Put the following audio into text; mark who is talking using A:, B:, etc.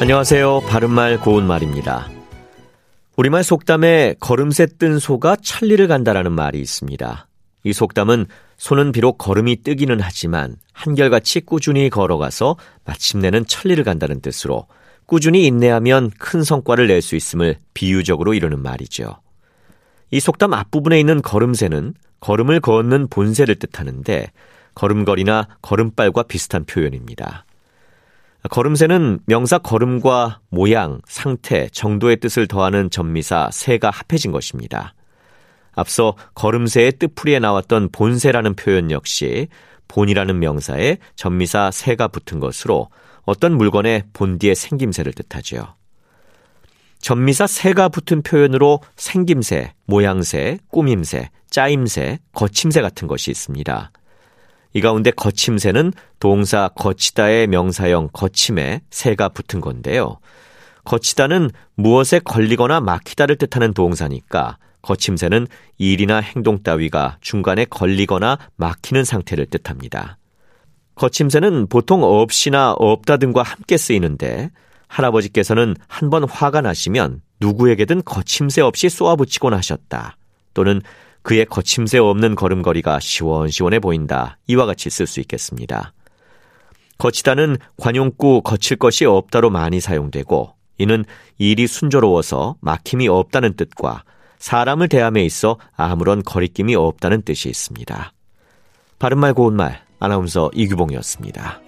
A: 안녕하세요. 바른말 고운말입니다. 우리말 속담에 걸음새 뜬 소가 천리를 간다라는 말이 있습니다. 이 속담은 소는 비록 걸음이 뜨기는 하지만 한결같이 꾸준히 걸어가서 마침내는 천리를 간다는 뜻으로 꾸준히 인내하면 큰 성과를 낼 수 있음을 비유적으로 이루는 말이죠. 이 속담 앞부분에 있는 걸음새는 걸음을 걷는 본새를 뜻하는데 걸음걸이나 걸음발과 비슷한 표현입니다. 걸음새는 명사 걸음과 모양, 상태, 정도의 뜻을 더하는 전미사 새가 합해진 것입니다. 앞서 걸음새의 뜻풀이에 나왔던 본새라는 표현 역시 본이라는 명사에 전미사 새가 붙은 것으로 어떤 물건의 본디의 생김새를 뜻하지요. 전미사 새가 붙은 표현으로 생김새, 모양새, 꾸밈새, 짜임새, 거침새 같은 것이 있습니다. 이 가운데 거침새는 동사 거치다의 명사형 거침에 새가 붙은 건데요. 거치다는 무엇에 걸리거나 막히다를 뜻하는 동사니까 거침새는 일이나 행동 따위가 중간에 걸리거나 막히는 상태를 뜻합니다. 거침새는 보통 없이나 없다 등과 함께 쓰이는데 할아버지께서는 한 번 화가 나시면 누구에게든 거침새 없이 쏘아붙이곤 하셨다. 또는 그의 거침새 없는 걸음걸이가 시원시원해 보인다. 이와 같이 쓸 수 있겠습니다. 거치다는 관용구 거칠 것이 없다로 많이 사용되고 이는 일이 순조로워서 막힘이 없다는 뜻과 사람을 대함에 있어 아무런 거리낌이 없다는 뜻이 있습니다. 바른말 고운말 아나운서 이규봉이었습니다.